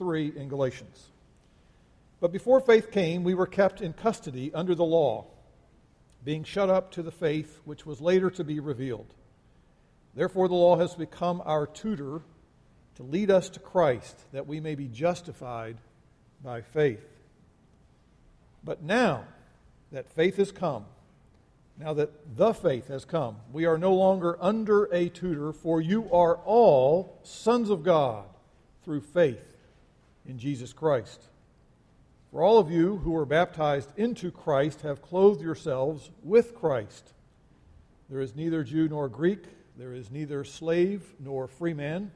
3 in Galatians. But before faith came, we were kept in custody under the law, being shut up to the faith which was later to be revealed. Therefore, the law has become our tutor to lead us to Christ, that we may be justified by faith. But now that faith has come, now that the faith has come, we are no longer under a tutor, for you are all sons of God through faith in Jesus Christ. For all of you who were baptized into Christ have clothed yourselves with Christ. There is neither Jew nor Greek, there is neither slave nor free man,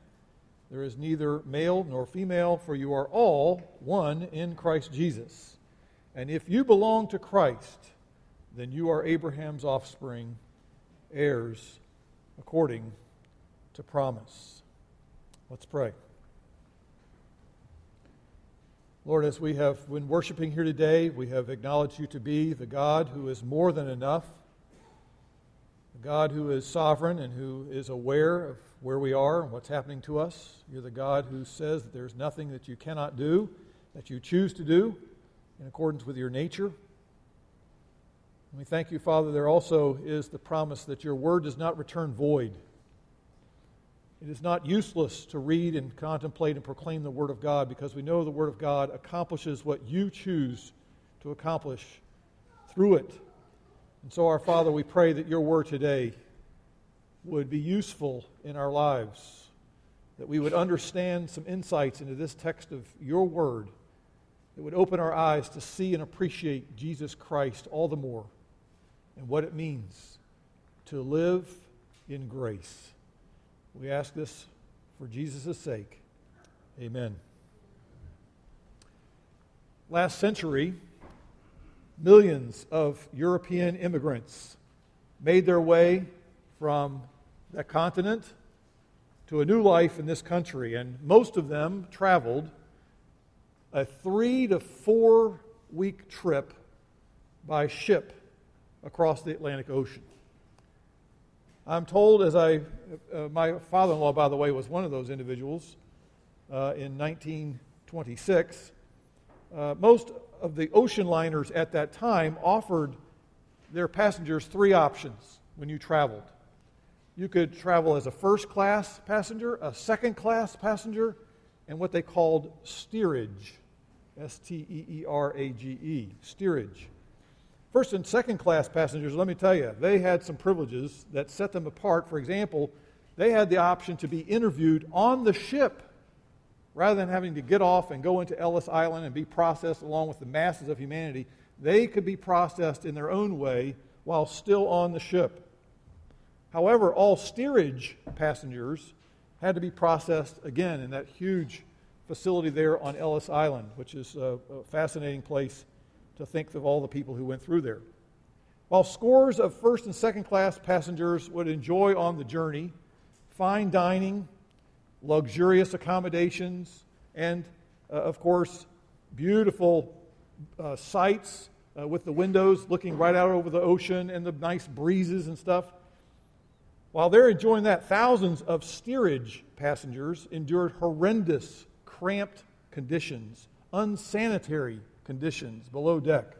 there is neither male nor female, for you are all one in Christ Jesus. And if you belong to Christ, then you are Abraham's offspring, heirs according to promise. Let's pray. Lord, as we have been worshiping here today, we have acknowledged you to be the God who is more than enough, the God who is sovereign and who is aware of where we are and what's happening to us. You're the God who says that there's nothing that you cannot do, that you choose to do in accordance with your nature. And we thank you, Father, there also is the promise that your word does not return void. It is not useless to read and contemplate and proclaim the Word of God because we know the Word of God accomplishes what you choose to accomplish through it. And so, our Father, we pray that your Word today would be useful in our lives, that we would understand some insights into this text of your Word that would open our eyes to see and appreciate Jesus Christ all the more and what it means to live in grace. We ask this for Jesus' sake. Amen. Last century, millions of European immigrants made their way from that continent to a new life in this country, and most of them traveled a three to four week trip by ship across the Atlantic Ocean. I'm told, as I, uh, my father in law, by the way, was one of those individuals uh, in 1926. Uh, most of the ocean liners at that time offered their passengers three options when you traveled. You could travel as a first class passenger, a second class passenger, and what they called steerage. S T E E R A G E, steerage. First and second class passengers, let me tell you, they had some privileges that set them apart. For example, they had the option to be interviewed on the ship rather than having to get off and go into Ellis Island and be processed along with the masses of humanity. They could be processed in their own way while still on the ship. However, all steerage passengers had to be processed again in that huge facility there on Ellis Island, which is a, fascinating place to think of all the people who went through there. While scores of first and second class passengers would enjoy on the journey fine dining, luxurious accommodations, and, uh, of course, beautiful uh, sights uh, with the windows looking right out over the ocean and the nice breezes and stuff. While they're enjoying that, thousands of steerage passengers endured horrendous, cramped conditions, unsanitary conditions below deck.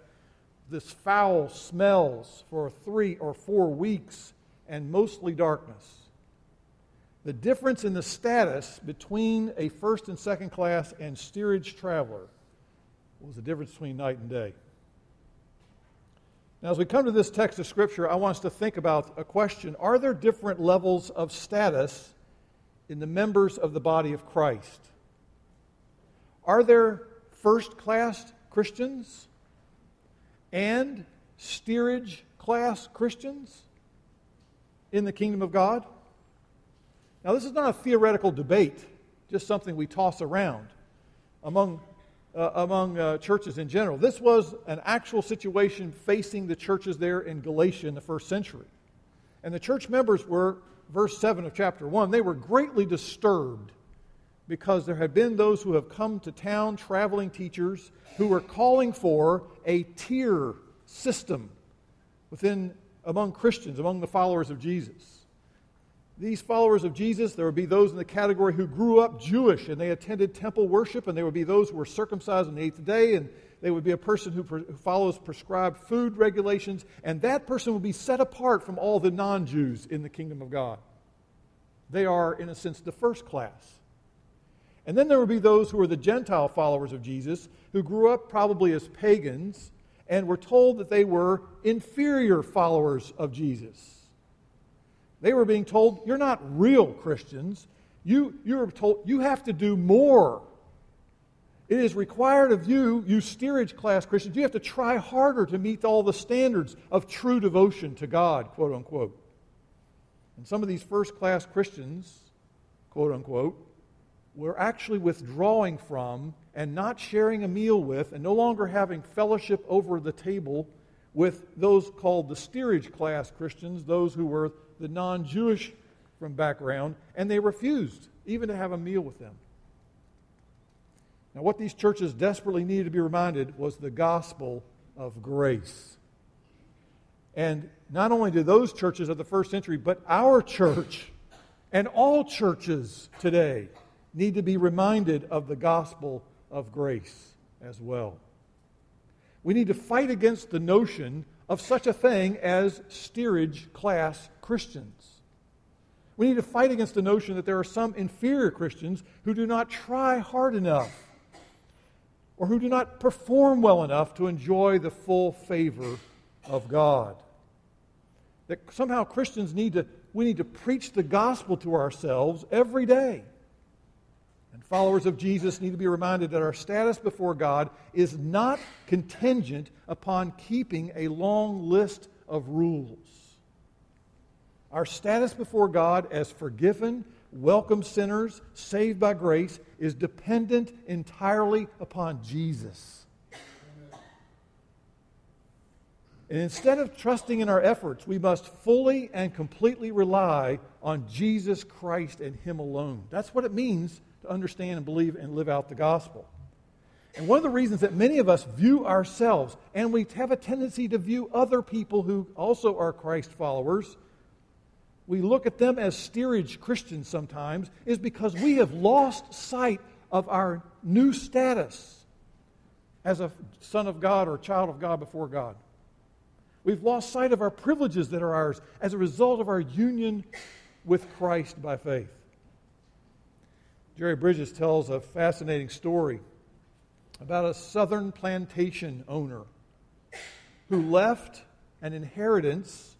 This foul smells for three or four weeks and mostly darkness. The difference in the status between a first and second class and steerage traveler was the difference between night and day. Now, as we come to this text of Scripture, I want us to think about a question Are there different levels of status in the members of the body of Christ? Are there first class Christians and steerage class Christians in the kingdom of God? Now, this is not a theoretical debate, just something we toss around among, uh, among uh, churches in general. This was an actual situation facing the churches there in Galatia in the first century. And the church members were, verse 7 of chapter 1, they were greatly disturbed because there had been those who have come to town, traveling teachers, who were calling for a tier system within among Christians, among the followers of Jesus. these followers of Jesus, there would be those in the category who grew up Jewish and they attended temple worship, and there would be those who were circumcised on the eighth day, and they would be a person who, who follows prescribed food regulations, and that person would be set apart from all the non Jews in the kingdom of God. They are, in a sense, the first class. And then there would be those who were the Gentile followers of Jesus, who grew up probably as pagans and were told that they were inferior followers of Jesus. They were being told, You're not real Christians. You, you're told you have to do more. It is required of you, you steerage class Christians, you have to try harder to meet all the standards of true devotion to God, quote unquote. And some of these first class Christians, quote unquote, were actually withdrawing from and not sharing a meal with and no longer having fellowship over the table with those called the steerage class Christians, those who were the non Jewish from background, and they refused even to have a meal with them. Now, what these churches desperately needed to be reminded was the gospel of grace. And not only do those churches of the first century, but our church and all churches today need to be reminded of the gospel of grace as well. We need to fight against the notion of such a thing as steerage class Christians. We need to fight against the notion that there are some inferior Christians who do not try hard enough or who do not perform well enough to enjoy the full favor of God. That somehow Christians need to, we need to preach the gospel to ourselves every day. Followers of Jesus need to be reminded that our status before God is not contingent upon keeping a long list of rules. Our status before God as forgiven, welcome sinners, saved by grace, is dependent entirely upon Jesus. And instead of trusting in our efforts, we must fully and completely rely on Jesus Christ and Him alone. That's what it means to understand and believe and live out the gospel. And one of the reasons that many of us view ourselves, and we have a tendency to view other people who also are Christ followers, we look at them as steerage Christians sometimes, is because we have lost sight of our new status as a son of God or child of God before God. We've lost sight of our privileges that are ours as a result of our union with Christ by faith. Jerry Bridges tells a fascinating story about a southern plantation owner who left an inheritance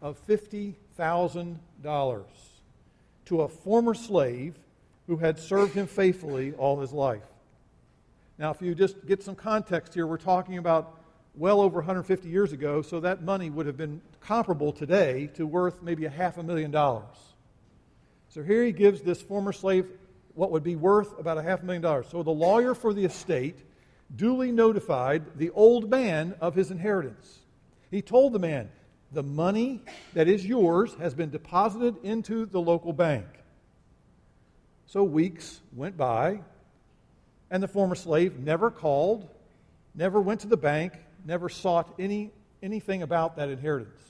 of $50,000 to a former slave who had served him faithfully all his life. Now, if you just get some context here, we're talking about well over 150 years ago, so that money would have been comparable today to worth maybe a half a million dollars. So here he gives this former slave what would be worth about a half million dollars. So the lawyer for the estate duly notified the old man of his inheritance. He told the man, The money that is yours has been deposited into the local bank. So weeks went by, and the former slave never called, never went to the bank, never sought any, anything about that inheritance.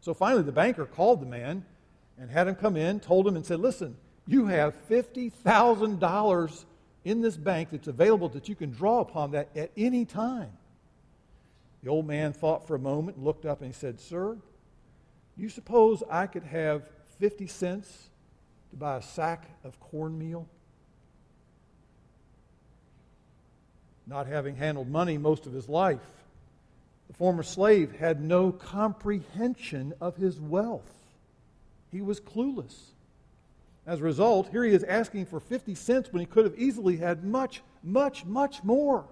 So finally, the banker called the man and had him come in, told him, and said, Listen, you have $50,000 in this bank that's available that you can draw upon that at any time. The old man thought for a moment looked up and he said, Sir, do you suppose I could have 50 cents to buy a sack of cornmeal? Not having handled money most of his life, the former slave had no comprehension of his wealth. He was clueless. As a result, here he is asking for 50 cents when he could have easily had much, much, much more.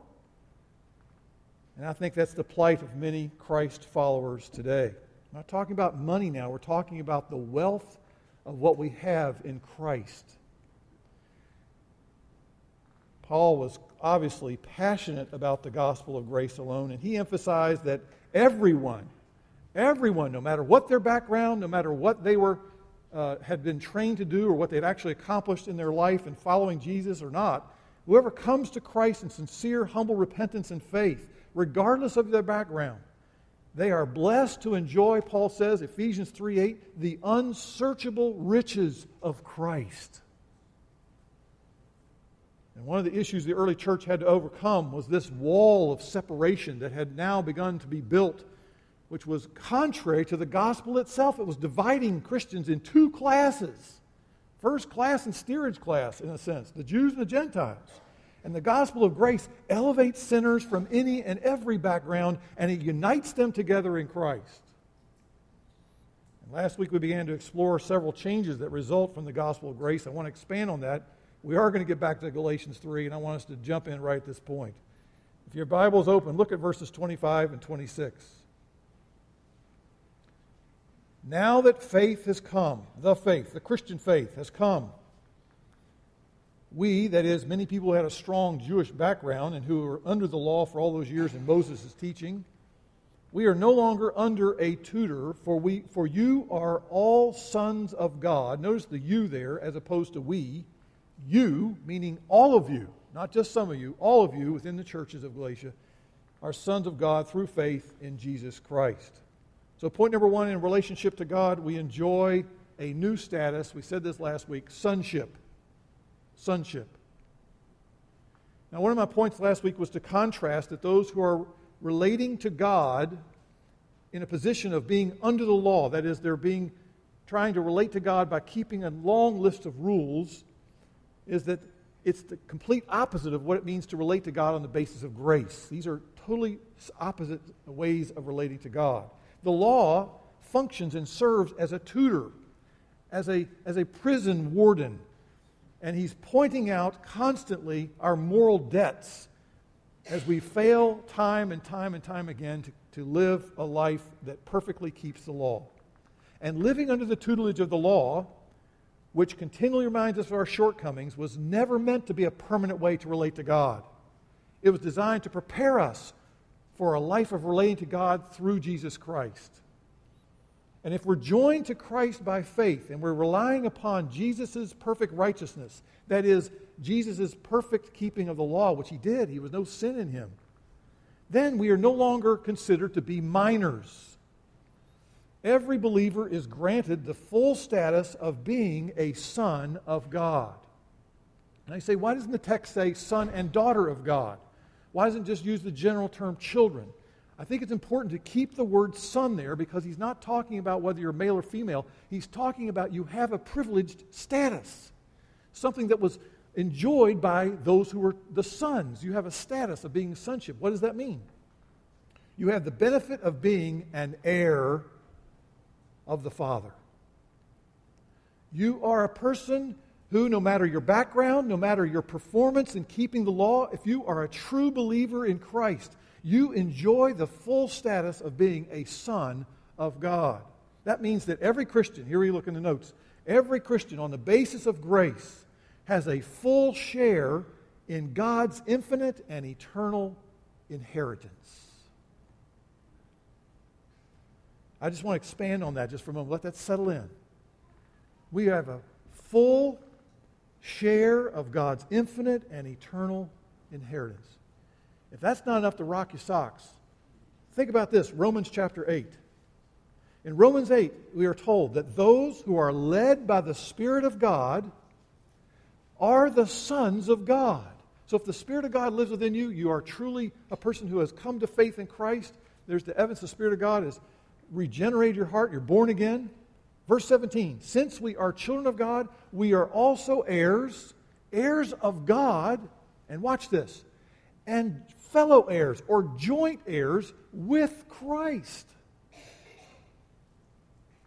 And I think that's the plight of many Christ followers today. I'm not talking about money now, we're talking about the wealth of what we have in Christ. Paul was obviously passionate about the gospel of grace alone, and he emphasized that everyone, everyone, no matter what their background, no matter what they were uh, had been trained to do or what they'd actually accomplished in their life in following Jesus or not, whoever comes to Christ in sincere, humble repentance and faith, regardless of their background, They are blessed to enjoy, Paul says, Ephesians 3 8, the unsearchable riches of Christ. And one of the issues the early church had to overcome was this wall of separation that had now begun to be built, which was contrary to the gospel itself. It was dividing Christians in two classes first class and steerage class, in a sense, the Jews and the Gentiles. And the gospel of grace elevates sinners from any and every background, and it unites them together in Christ. And last week we began to explore several changes that result from the gospel of grace. I want to expand on that. We are going to get back to Galatians 3, and I want us to jump in right at this point. If your Bible is open, look at verses 25 and 26. Now that faith has come, the faith, the Christian faith has come, we, that is, many people who had a strong Jewish background and who were under the law for all those years in Moses' teaching, we are no longer under a tutor, for, we, for you are all sons of God. Notice the you there as opposed to we. You, meaning all of you, not just some of you, all of you within the churches of Galatia, are sons of God through faith in Jesus Christ. So, point number one in relationship to God, we enjoy a new status. We said this last week sonship sonship. Now, one of my points last week was to contrast that those who are relating to God in a position of being under the law, that is, they're being trying to relate to God by keeping a long list of rules, is that it's the complete opposite of what it means to relate to God on the basis of grace. These are totally opposite ways of relating to God. The law functions and serves as a tutor, as a, as a prison warden, and he's pointing out constantly our moral debts as we fail time and time and time again to, to live a life that perfectly keeps the law. And living under the tutelage of the law, which continually reminds us of our shortcomings, was never meant to be a permanent way to relate to God. It was designed to prepare us for a life of relating to God through Jesus Christ. And if we're joined to Christ by faith and we're relying upon Jesus' perfect righteousness, that is, Jesus' perfect keeping of the law, which he did, he was no sin in him, then we are no longer considered to be minors. Every believer is granted the full status of being a son of God. And I say, why doesn't the text say son and daughter of God? Why doesn't it just use the general term children? I think it's important to keep the word son there because he's not talking about whether you're male or female. He's talking about you have a privileged status, something that was enjoyed by those who were the sons. You have a status of being sonship. What does that mean? You have the benefit of being an heir of the Father. You are a person who, no matter your background, no matter your performance in keeping the law, if you are a true believer in Christ, you enjoy the full status of being a son of God. That means that every Christian, here we look in the notes, every Christian on the basis of grace has a full share in God's infinite and eternal inheritance. I just want to expand on that just for a moment. Let that settle in. We have a full share of God's infinite and eternal inheritance. If that's not enough to rock your socks, think about this Romans chapter 8. In Romans 8, we are told that those who are led by the Spirit of God are the sons of God. So if the Spirit of God lives within you, you are truly a person who has come to faith in Christ. There's the evidence the Spirit of God has regenerated your heart. You're born again. Verse 17 Since we are children of God, we are also heirs, heirs of God. And watch this. And fellow heirs or joint heirs with Christ.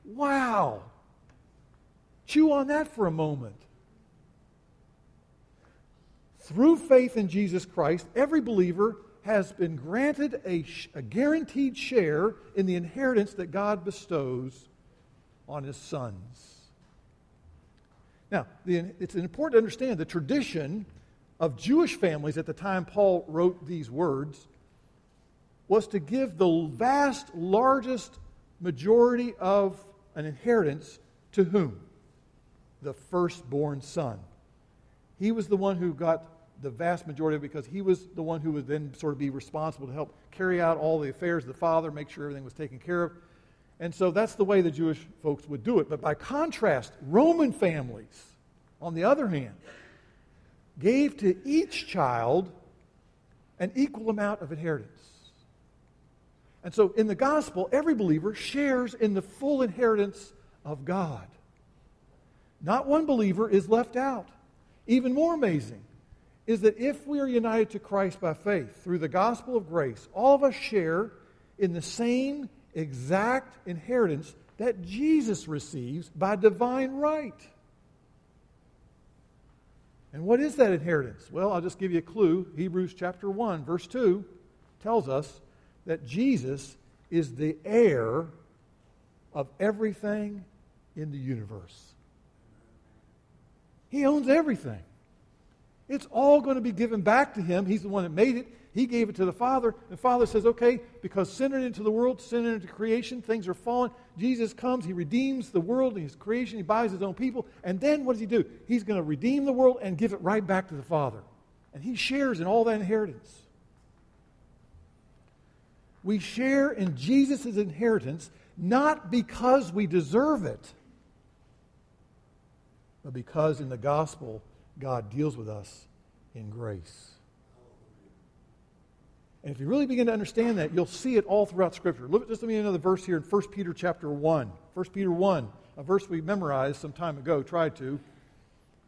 Wow. Chew on that for a moment. Through faith in Jesus Christ, every believer has been granted a, a, guaranteed share in the inheritance that God bestows on his sons. Now, the, it's important to understand the tradition of Jewish families at the time Paul wrote these words was to give the vast, largest majority of an inheritance to whom? The firstborn son. He was the one who got the vast majority of it because he was the one who would then sort of be responsible to help carry out all the affairs of the father, make sure everything was taken care of. And so that's the way the Jewish folks would do it. But by contrast, Roman families, on the other hand, gave to each child an equal amount of inheritance. And so in the gospel, every believer shares in the full inheritance of God. Not one believer is left out. Even more amazing is that if we are united to Christ by faith through the gospel of grace, all of us share in the same exact inheritance that Jesus receives by divine right. And what is that inheritance? Well, I'll just give you a clue. Hebrews chapter 1, verse 2 tells us that Jesus is the heir of everything in the universe. He owns everything. It's all going to be given back to him. He's the one that made it. He gave it to the Father. and Father says, okay, because sin entered into the world, sin entered into creation, things are fallen. Jesus comes, He redeems the world and His creation, He buys His own people. And then what does He do? He's going to redeem the world and give it right back to the Father. And He shares in all that inheritance. We share in Jesus' inheritance not because we deserve it, but because in the gospel, God deals with us in grace. And if you really begin to understand that, you'll see it all throughout Scripture. Look, at just let me another verse here in 1 Peter chapter 1. 1 Peter 1, a verse we memorized some time ago, tried to.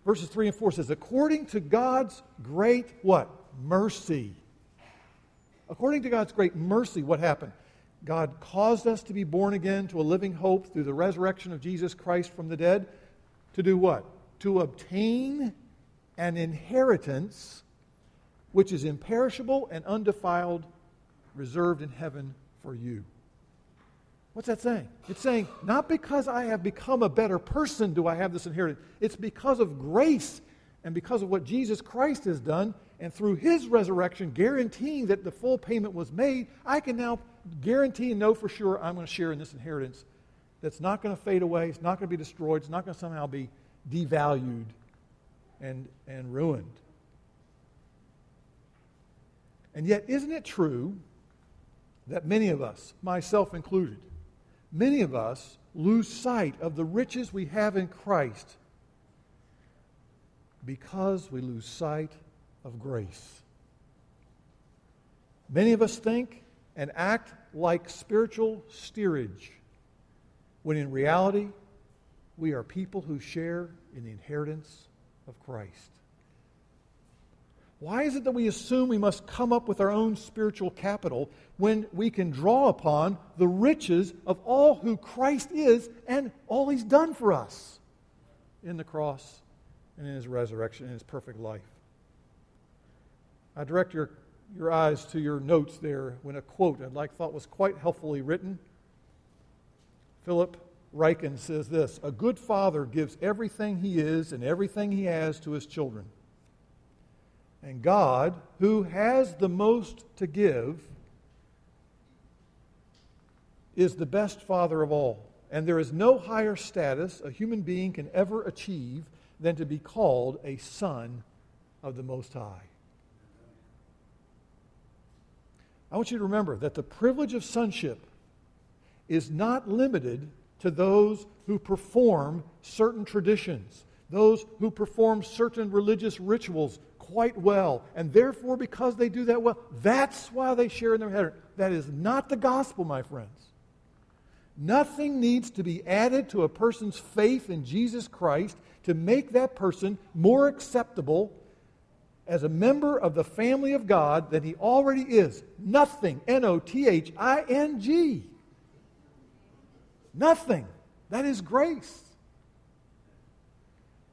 Verses 3 and 4 says, According to God's great what? Mercy. According to God's great mercy, what happened? God caused us to be born again to a living hope through the resurrection of Jesus Christ from the dead. To do what? To obtain an inheritance which is imperishable and undefiled, reserved in heaven for you. What's that saying? It's saying, not because I have become a better person do I have this inheritance. It's because of grace and because of what Jesus Christ has done, and through his resurrection, guaranteeing that the full payment was made, I can now guarantee and know for sure I'm going to share in this inheritance that's not going to fade away, it's not going to be destroyed, it's not going to somehow be devalued and, and ruined. And yet, isn't it true that many of us, myself included, many of us lose sight of the riches we have in Christ because we lose sight of grace? Many of us think and act like spiritual steerage, when in reality, we are people who share in the inheritance of Christ. Why is it that we assume we must come up with our own spiritual capital when we can draw upon the riches of all who Christ is and all he's done for us in the cross and in his resurrection and his perfect life? I direct your, your eyes to your notes there when a quote I'd like thought was quite helpfully written. Philip Ryken says this A good father gives everything he is and everything he has to his children. And God, who has the most to give, is the best Father of all. And there is no higher status a human being can ever achieve than to be called a son of the Most High. I want you to remember that the privilege of sonship is not limited to those who perform certain traditions, those who perform certain religious rituals quite well. And therefore, because they do that well, that's why they share in their inheritance. That is not the gospel, my friends. Nothing needs to be added to a person's faith in Jesus Christ to make that person more acceptable as a member of the family of God than he already is. Nothing. N O T H I N G. Nothing. That is grace.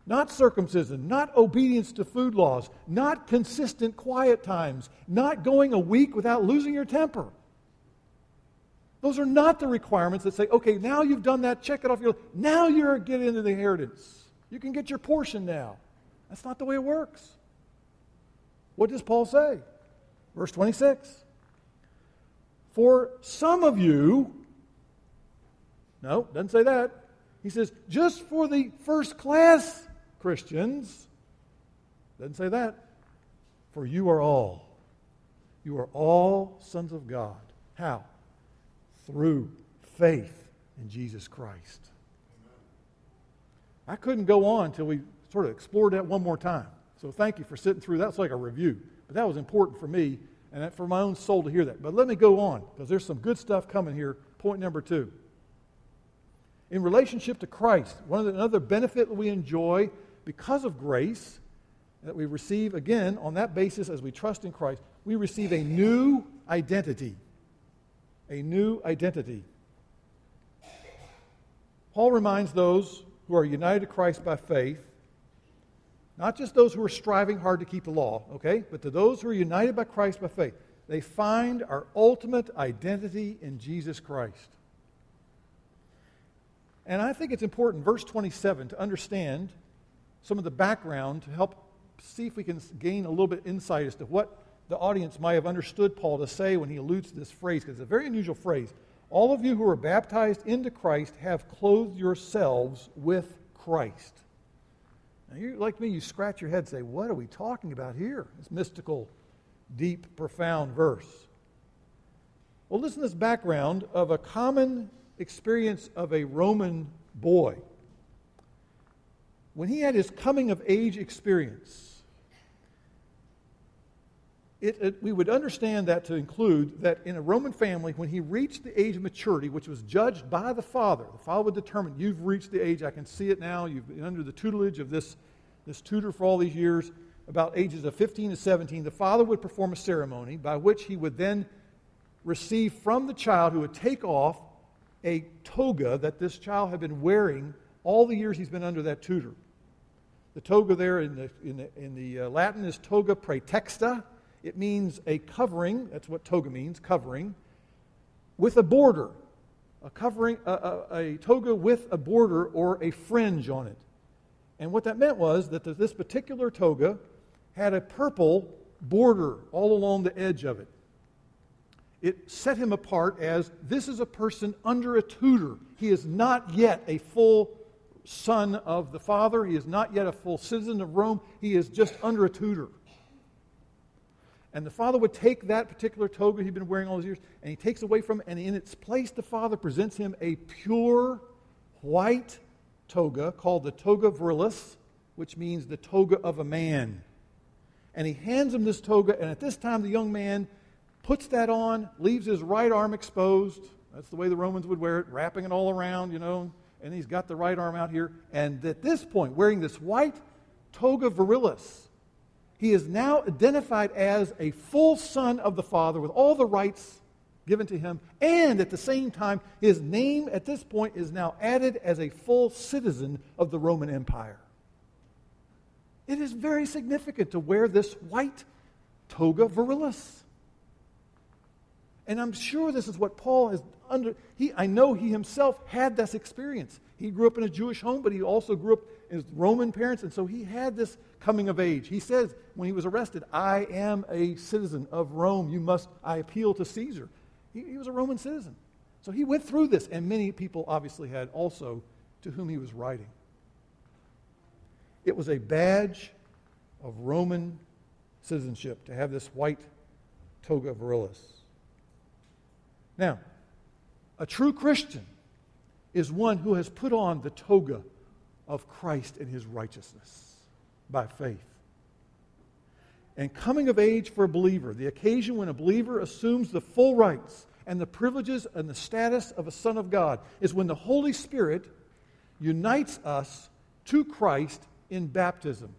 Not circumcision, not obedience to food laws, not consistent quiet times, not going a week without losing your temper. Those are not the requirements that say, okay, now you've done that, check it off your Now you're getting into the inheritance. You can get your portion now. That's not the way it works. What does Paul say? Verse 26. For some of you, no, doesn't say that. He says, just for the first class Christians. Doesn't say that. For you are all, you are all sons of God. How? Through faith in Jesus Christ. I couldn't go on until we sort of explored that one more time. So thank you for sitting through. That's like a review. But that was important for me and for my own soul to hear that. But let me go on because there's some good stuff coming here. Point number two. In relationship to Christ, one of the, another benefit that we enjoy because of grace that we receive again on that basis as we trust in Christ, we receive a new identity. A new identity. Paul reminds those who are united to Christ by faith, not just those who are striving hard to keep the law, okay, but to those who are united by Christ by faith, they find our ultimate identity in Jesus Christ. And I think it's important, verse 27, to understand some of the background to help see if we can gain a little bit insight as to what the audience might have understood Paul to say when he alludes to this phrase, because it's a very unusual phrase. All of you who are baptized into Christ have clothed yourselves with Christ. Now, you, like me, you scratch your head and say, What are we talking about here? This mystical, deep, profound verse. Well, listen to this background of a common experience of a Roman boy. When he had his coming of age experience, it, it, we would understand that to include that in a Roman family, when he reached the age of maturity, which was judged by the father, the father would determine, you've reached the age, I can see it now, you've been under the tutelage of this, this tutor for all these years, about ages of 15 to 17, the father would perform a ceremony by which he would then receive from the child who would take off a toga that this child had been wearing all the years he's been under that tutor. The toga there in the, in the, in the uh, Latin is toga praetexta, it means a covering, that's what toga means, covering, with a border. A covering, a, a, a toga with a border or a fringe on it. And what that meant was that this particular toga had a purple border all along the edge of it. It set him apart as this is a person under a tutor. He is not yet a full son of the Father. He is not yet a full citizen of Rome. He is just under a tutor. And the father would take that particular toga he'd been wearing all these years, and he takes away from it, and in its place, the father presents him a pure white toga called the toga virilis, which means the toga of a man. And he hands him this toga, and at this time, the young man puts that on, leaves his right arm exposed. That's the way the Romans would wear it, wrapping it all around, you know, and he's got the right arm out here. And at this point, wearing this white toga virilis, he is now identified as a full son of the Father with all the rights given to him. And at the same time, his name at this point is now added as a full citizen of the Roman Empire. It is very significant to wear this white toga virilis. And I'm sure this is what Paul has under he I know he himself had this experience. He grew up in a Jewish home, but he also grew up with Roman parents, and so he had this coming of age. He says when he was arrested, I am a citizen of Rome. You must, I appeal to Caesar. He, he was a Roman citizen. So he went through this, and many people obviously had also to whom he was writing. It was a badge of Roman citizenship to have this white toga virilis. Now, a true Christian is one who has put on the toga of Christ and his righteousness by faith. And coming of age for a believer, the occasion when a believer assumes the full rights and the privileges and the status of a son of God, is when the Holy Spirit unites us to Christ in baptism.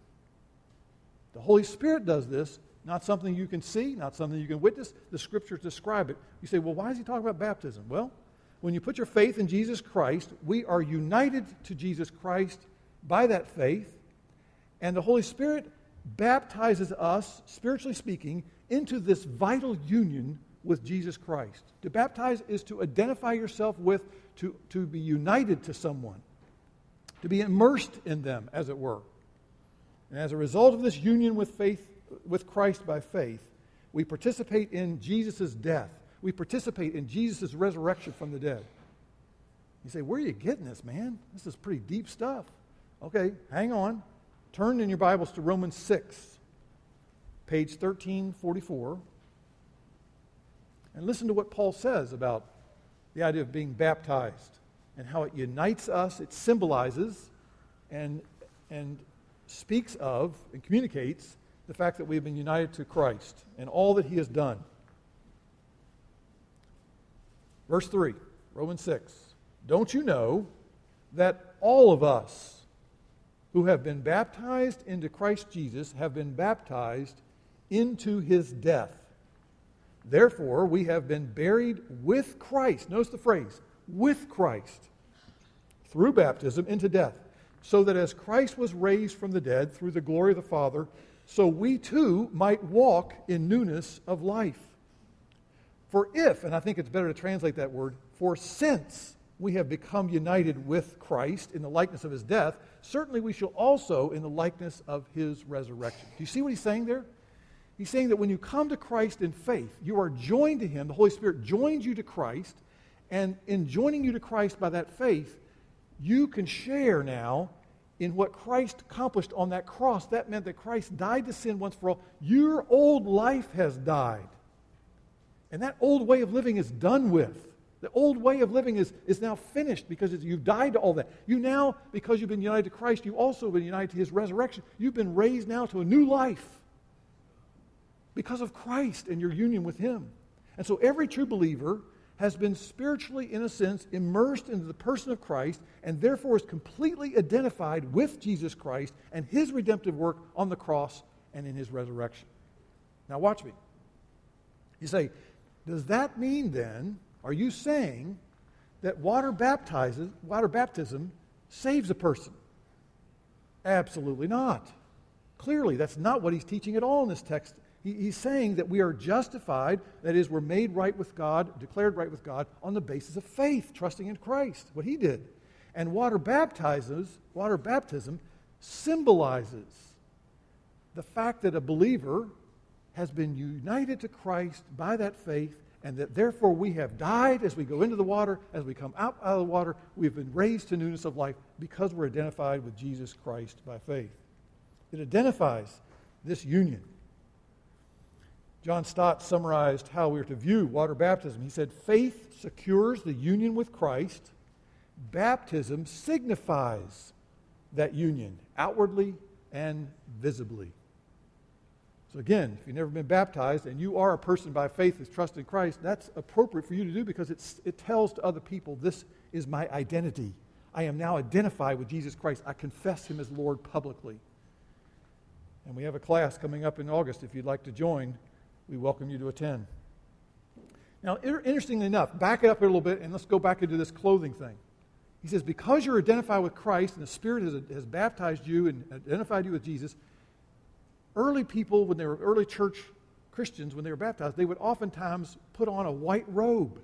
The Holy Spirit does this, not something you can see, not something you can witness. The scriptures describe it. You say, well, why is he talking about baptism? Well, when you put your faith in Jesus Christ, we are united to Jesus Christ by that faith. And the Holy Spirit baptizes us, spiritually speaking, into this vital union with Jesus Christ. To baptize is to identify yourself with, to, to be united to someone, to be immersed in them, as it were. And as a result of this union with faith, with Christ by faith, we participate in Jesus' death. We participate in Jesus' resurrection from the dead. You say, where are you getting this, man? This is pretty deep stuff. Okay, hang on. Turn in your Bibles to Romans 6. page 1344. And listen to what Paul says about the idea of being baptized and how it unites us, it symbolizes and, and speaks of and communicates the fact that we've been united to Christ and all that he has done. Verse 3, Romans 6. Don't you know that all of us who have been baptized into Christ Jesus have been baptized into his death? Therefore, we have been buried with Christ. Notice the phrase, with Christ, through baptism into death, so that as Christ was raised from the dead through the glory of the Father, so we too might walk in newness of life. For if, and I think it's better to translate that word, for since we have become united with Christ in the likeness of his death, certainly we shall also in the likeness of his resurrection. Do you see what he's saying there? He's saying that when you come to Christ in faith, you are joined to Him. The Holy Spirit joins you to Christ. And in joining you to Christ by that faith, you can share now in what Christ accomplished on that cross. That meant that Christ died to sin once for all. Your old life has died. And that old way of living is done with. The old way of living is, is now finished because you've died to all that. You now, because you've been united to Christ, you also been united to his resurrection. You've been raised now to a new life because of Christ and your union with Him. And so every true believer has been spiritually, in a sense, immersed into the person of Christ and therefore is completely identified with Jesus Christ and His redemptive work on the cross and in His resurrection. Now, watch me. You say, does that mean then, are you saying that water baptizes, water baptism saves a person? Absolutely not. Clearly, that's not what he's teaching at all in this text he's saying that we are justified, that is, we're made right with God, declared right with God, on the basis of faith, trusting in Christ, what he did. And water baptizes, water baptism symbolizes the fact that a believer has been united to Christ by that faith, and that therefore we have died as we go into the water, as we come out, out of the water, we've been raised to newness of life because we're identified with Jesus Christ by faith. It identifies this union. John Stott summarized how we are to view water baptism. He said, Faith secures the union with Christ. Baptism signifies that union outwardly and visibly. So, again, if you've never been baptized and you are a person by faith that's trusted Christ, that's appropriate for you to do because it tells to other people, This is my identity. I am now identified with Jesus Christ. I confess him as Lord publicly. And we have a class coming up in August if you'd like to join we welcome you to attend. Now, interestingly enough, back it up a little bit and let's go back into this clothing thing. He says, because you're identified with Christ and the Spirit has, has baptized you and identified you with Jesus, early people, when they were early church Christians, when they were baptized, they would oftentimes put on a white robe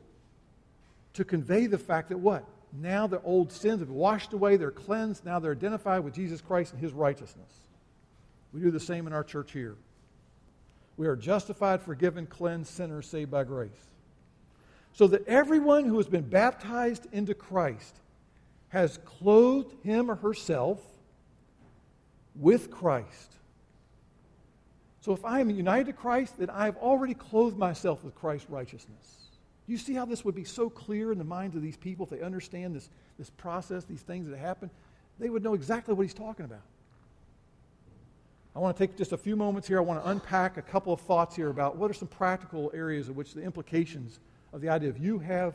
to convey the fact that what? Now their old sins have been washed away, they're cleansed, now they're identified with Jesus Christ and his righteousness. We do the same in our church here. We are justified, forgiven, cleansed, sinners saved by grace. So that everyone who has been baptized into Christ has clothed him or herself with Christ. So if I am united to Christ, then I have already clothed myself with Christ's righteousness. You see how this would be so clear in the minds of these people if they understand this, this process, these things that happen? They would know exactly what he's talking about. I want to take just a few moments here. I want to unpack a couple of thoughts here about what are some practical areas of which the implications of the idea of you have,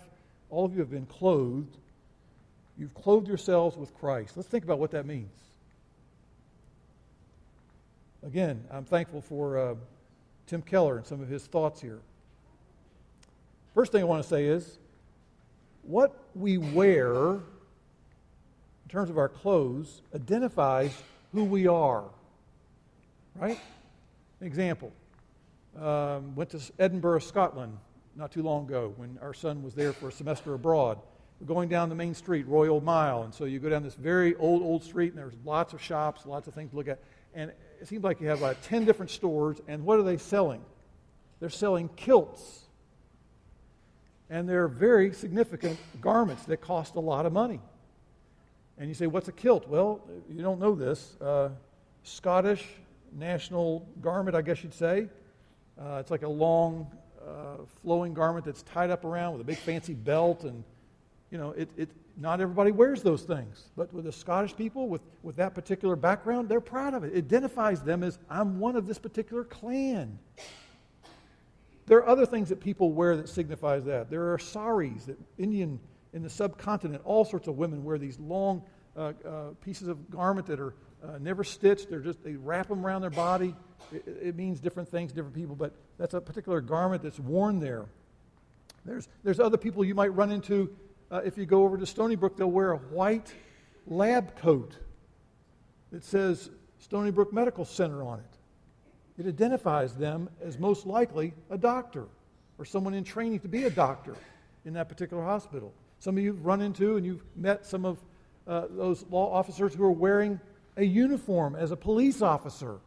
all of you have been clothed. You've clothed yourselves with Christ. Let's think about what that means. Again, I'm thankful for uh, Tim Keller and some of his thoughts here. First thing I want to say is what we wear in terms of our clothes identifies who we are right? Example. Um, went to Edinburgh, Scotland not too long ago when our son was there for a semester abroad. We're going down the main street, Royal Mile, and so you go down this very old, old street, and there's lots of shops, lots of things to look at. And it seems like you have like 10 different stores, and what are they selling? They're selling kilts. And they're very significant garments that cost a lot of money. And you say, what's a kilt? Well, you don't know this. Uh, Scottish national garment, I guess you'd say. Uh, it's like a long, uh, flowing garment that's tied up around with a big fancy belt. And, you know, it, it, not everybody wears those things. But with the Scottish people, with, with that particular background, they're proud of it. It identifies them as, I'm one of this particular clan. There are other things that people wear that signifies that. There are saris that Indian in the subcontinent, all sorts of women wear these long uh, uh, pieces of garment that are uh, never stitched. They're just they wrap them around their body. It, it, means different things, different people, but that's a particular garment that's worn there. There's there's other people you might run into uh, if you go over to Stony Brook. They'll wear a white lab coat that says Stony Brook Medical Center on it. It identifies them as most likely a doctor or someone in training to be a doctor in that particular hospital. Some of you have run into and you've met some of uh, those law officers who are wearing a uniform as a police officer,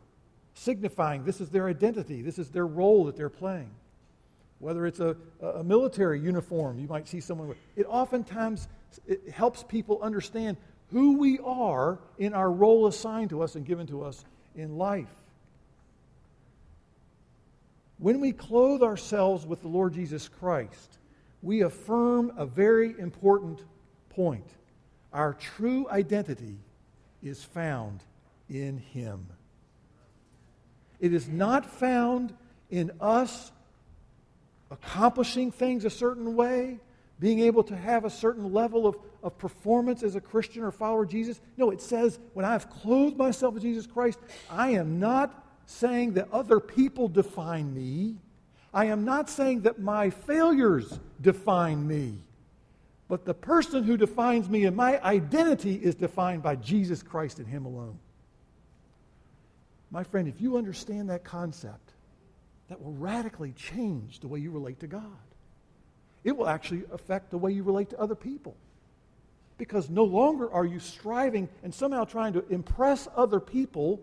signifying this is their identity, this is their role that they're playing. Whether it's a, a military uniform, you might see someone with it. Oftentimes, it helps people understand who we are in our role assigned to us and given to us in life. When we clothe ourselves with the Lord Jesus Christ, we affirm a very important point. Our true identity is found in Him. It is not found in us accomplishing things a certain way, being able to have a certain level of, of performance as a Christian or follower of Jesus. No, it says, when I have clothed myself with Jesus Christ, I am not saying that other people define me. I am not saying that my failures define me, but the person who defines me and my identity is defined by Jesus Christ and Him alone. My friend, if you understand that concept, that will radically change the way you relate to God. It will actually affect the way you relate to other people. Because no longer are you striving and somehow trying to impress other people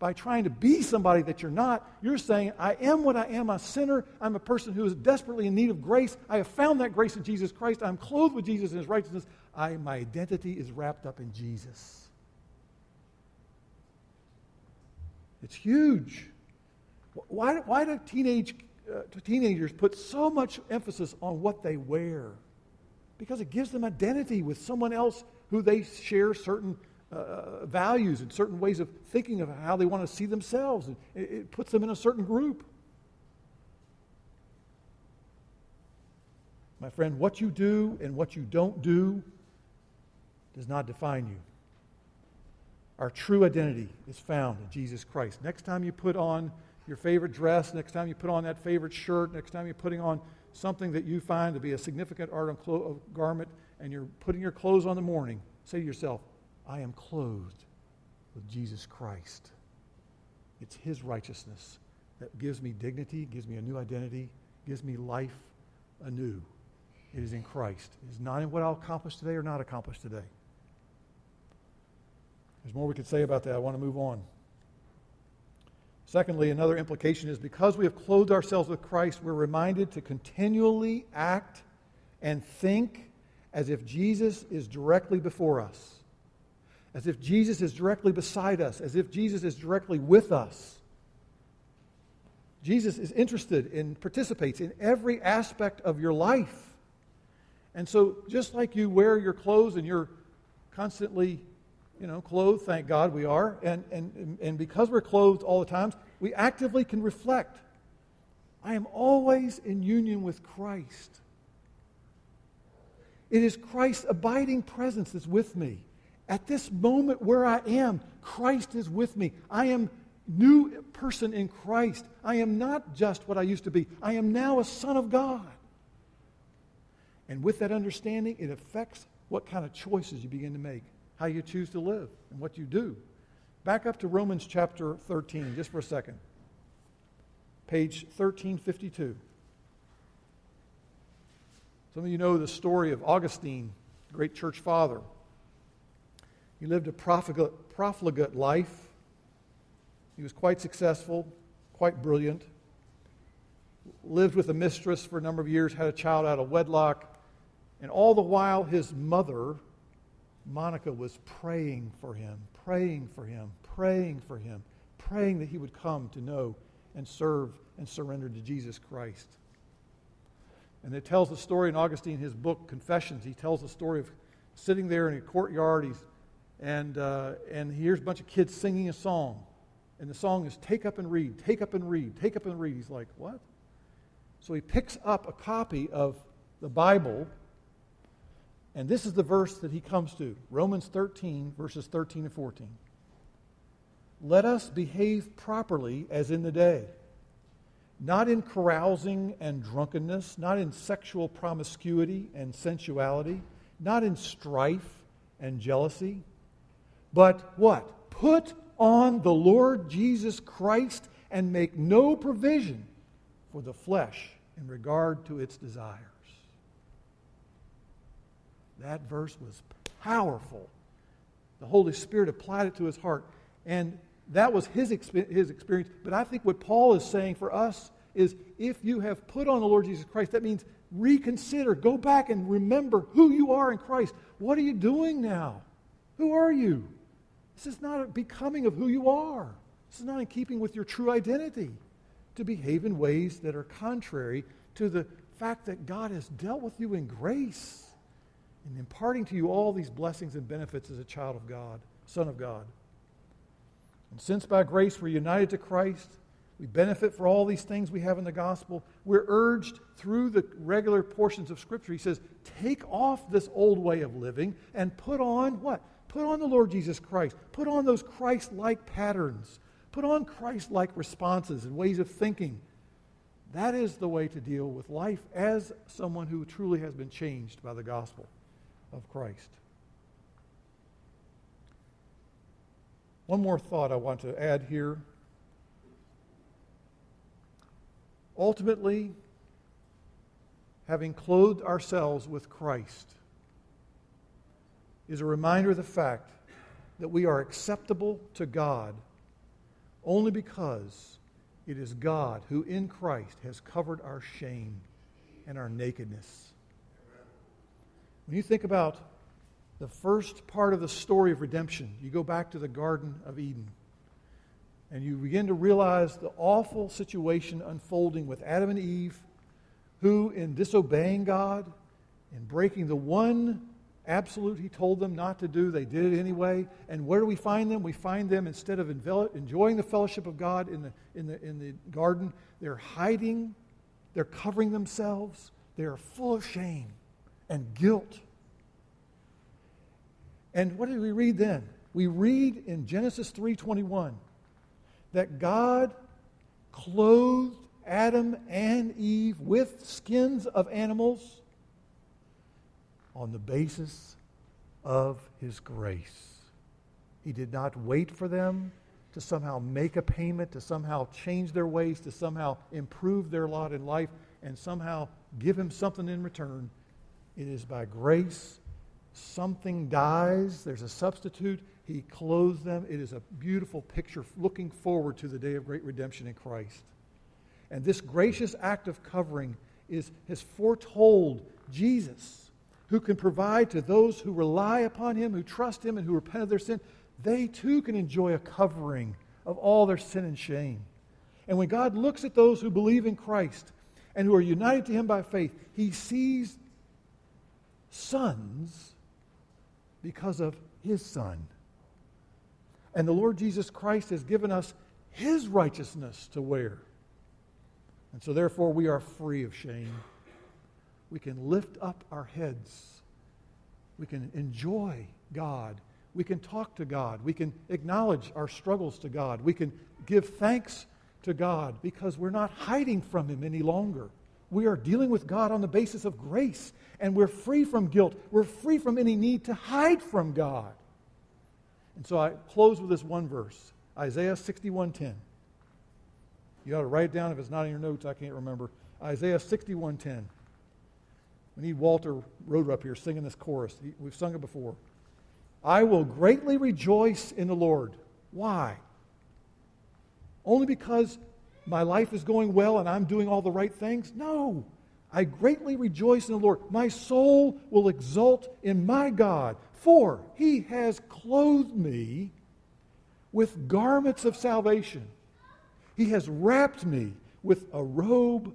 by trying to be somebody that you're not, you're saying, I am what I am, a sinner. I'm a person who is desperately in need of grace. I have found that grace in Jesus Christ. I'm clothed with Jesus and his righteousness. I, my identity is wrapped up in Jesus. It's huge. Why, why do teenage, uh, teenagers put so much emphasis on what they wear? Because it gives them identity with someone else who they share certain uh, values and certain ways of thinking of how they want to see themselves. It, it puts them in a certain group. My friend, what you do and what you don't do does not define you. Our true identity is found in Jesus Christ. Next time you put on your favorite dress, next time you put on that favorite shirt, next time you're putting on something that you find to be a significant art of garment, and you're putting your clothes on the morning, say to yourself, I am clothed with Jesus Christ. It's His righteousness that gives me dignity, gives me a new identity, gives me life anew. It is in Christ. It is not in what I'll accomplish today or not accomplish today. There's more we could say about that. I want to move on. Secondly, another implication is because we have clothed ourselves with Christ, we're reminded to continually act and think as if Jesus is directly before us as if Jesus is directly beside us, as if Jesus is directly with us. Jesus is interested and participates in every aspect of your life. And so, just like you wear your clothes and you're constantly, you know, clothed, thank God we are, and, and, and because we're clothed all the times, we actively can reflect I am always in union with Christ. It is Christ's abiding presence that's with me. At this moment where I am, Christ is with me. I am new person in Christ. I am not just what I used to be. I am now a son of God. And with that understanding, it affects what kind of choices you begin to make, how you choose to live, and what you do. Back up to Romans chapter 13, just for a second. Page 1352. Some of you know the story of Augustine, great church father. He lived a profligate, profligate life. He was quite successful, quite brilliant. Lived with a mistress for a number of years, had a child out of wedlock. And all the while, his mother, Monica, was praying for him, praying for him, praying for him, praying that he would come to know and serve and surrender to Jesus Christ. And it tells the story in Augustine, his book, Confessions. He tells the story of sitting there in a courtyard, he's, and, uh, and he hears a bunch of kids singing a song. And the song is Take Up and Read, Take Up and Read, Take Up and Read. He's like, What? So he picks up a copy of the Bible, and this is the verse that he comes to Romans 13, verses 13 and 14. Let us behave properly as in the day, not in carousing and drunkenness, not in sexual promiscuity and sensuality, not in strife and jealousy, but what? Put on the Lord Jesus Christ and make no provision for the flesh in regard to its desires. That verse was powerful. The Holy Spirit applied it to his heart. And that was his, his experience. But I think what Paul is saying for us is if you have put on the Lord Jesus Christ, that means reconsider. Go back and remember who you are in Christ. What are you doing now? Who are you? This is not a becoming of who you are. This is not in keeping with your true identity to behave in ways that are contrary to the fact that God has dealt with you in grace and imparting to you all these blessings and benefits as a child of God, son of God. And since by grace we're united to Christ, we benefit for all these things we have in the gospel. We're urged through the regular portions of Scripture. He says, take off this old way of living and put on what? Put on the Lord Jesus Christ. Put on those Christ like patterns. Put on Christ like responses and ways of thinking. That is the way to deal with life as someone who truly has been changed by the gospel of Christ. One more thought I want to add here. Ultimately, having clothed ourselves with Christ is a reminder of the fact that we are acceptable to God only because it is God who in Christ has covered our shame and our nakedness. When you think about the first part of the story of redemption. You go back to the Garden of Eden. And you begin to realize the awful situation unfolding with Adam and Eve, who, in disobeying God, in breaking the one absolute He told them not to do, they did it anyway. And where do we find them? We find them, instead of enjoying the fellowship of God in the, in the, in the garden, they're hiding, they're covering themselves, they are full of shame and guilt and what did we read then? We read in Genesis 3:21 that God clothed Adam and Eve with skins of animals on the basis of his grace. He did not wait for them to somehow make a payment, to somehow change their ways, to somehow improve their lot in life, and somehow give him something in return. It is by grace something dies, there's a substitute, he clothes them. It is a beautiful picture looking forward to the day of great redemption in Christ. And this gracious act of covering is, has foretold Jesus, who can provide to those who rely upon him, who trust him, and who repent of their sin. They too can enjoy a covering of all their sin and shame. And when God looks at those who believe in Christ and who are united to him by faith, he sees sons because of his Son. And the Lord Jesus Christ has given us his righteousness to wear. And so, therefore, we are free of shame. We can lift up our heads. We can enjoy God. We can talk to God. We can acknowledge our struggles to God. We can give thanks to God because we're not hiding from Him any longer. We are dealing with God on the basis of grace, and we're free from guilt. We're free from any need to hide from God. And so I close with this one verse Isaiah 61:10. You ought to write it down if it's not in your notes, I can't remember. Isaiah 61:10. We need Walter Roder up here singing this chorus. We've sung it before. I will greatly rejoice in the Lord. Why? Only because my life is going well and I'm doing all the right things? No. I greatly rejoice in the Lord. My soul will exult in my God, for he has clothed me with garments of salvation. He has wrapped me with a robe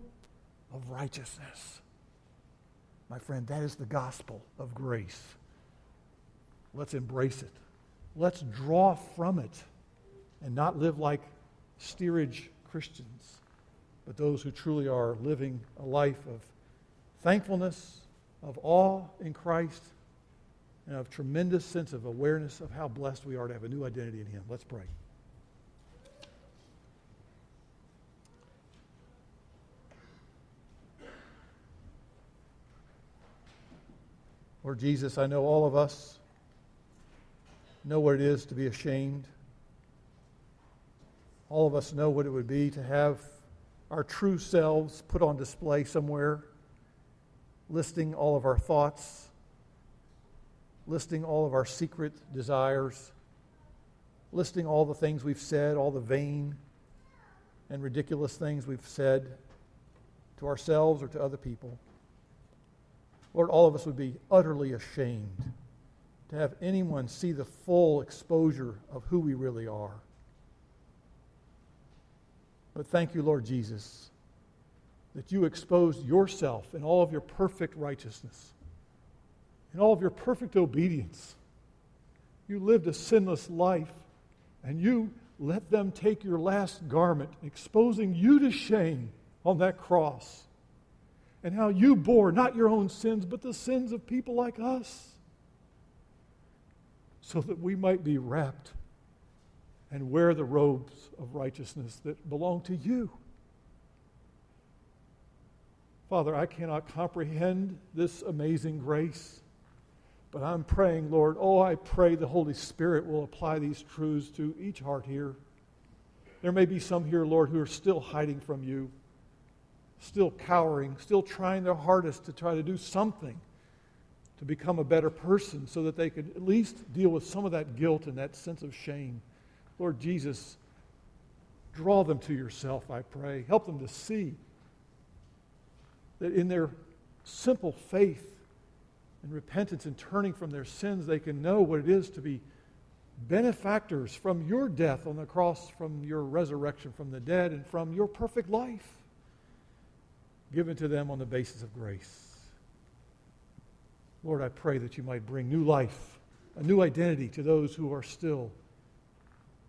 of righteousness. My friend, that is the gospel of grace. Let's embrace it. Let's draw from it and not live like steerage Christians, but those who truly are living a life of thankfulness, of awe in Christ, and of tremendous sense of awareness of how blessed we are to have a new identity in Him. Let's pray. Lord Jesus, I know all of us know what it is to be ashamed. All of us know what it would be to have our true selves put on display somewhere, listing all of our thoughts, listing all of our secret desires, listing all the things we've said, all the vain and ridiculous things we've said to ourselves or to other people. Lord, all of us would be utterly ashamed to have anyone see the full exposure of who we really are. But thank you, Lord Jesus, that you exposed yourself in all of your perfect righteousness, in all of your perfect obedience. You lived a sinless life, and you let them take your last garment, exposing you to shame on that cross and how you bore not your own sins, but the sins of people like us, so that we might be wrapped and wear the robes of righteousness that belong to you. Father, I cannot comprehend this amazing grace, but I'm praying, Lord, oh, I pray the Holy Spirit will apply these truths to each heart here. There may be some here, Lord, who are still hiding from you still cowering, still trying their hardest to try to do something to become a better person so that they could at least deal with some of that guilt and that sense of shame. Lord Jesus, draw them to yourself, I pray. Help them to see that in their simple faith and repentance and turning from their sins, they can know what it is to be benefactors from your death on the cross, from your resurrection from the dead, and from your perfect life given to them on the basis of grace. Lord, I pray that you might bring new life, a new identity to those who are still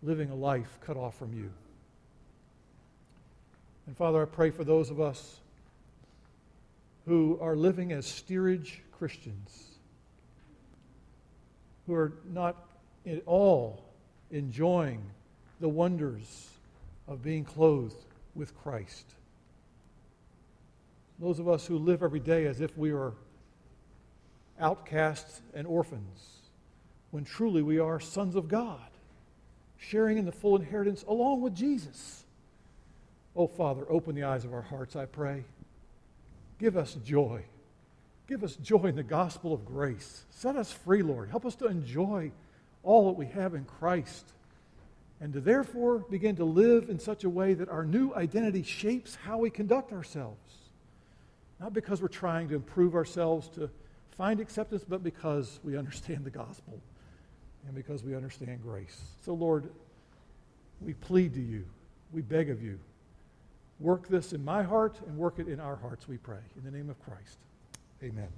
living a life cut off from you. And Father, I pray for those of us who are living as steerage Christians, who are not at all enjoying the wonders of being clothed with Christ. Those of us who live every day as if we are outcasts and orphans, when truly we are sons of God, sharing in the full inheritance along with Jesus. Oh, Father, open the eyes of our hearts, I pray. Give us joy. Give us joy in the gospel of grace. Set us free, Lord. Help us to enjoy all that we have in Christ and to therefore begin to live in such a way that our new identity shapes how we conduct ourselves. Not because we're trying to improve ourselves to find acceptance, but because we understand the gospel and because we understand grace. So, Lord, we plead to you, we beg of you, work this in my heart and work it in our hearts, we pray. In the name of Christ, amen.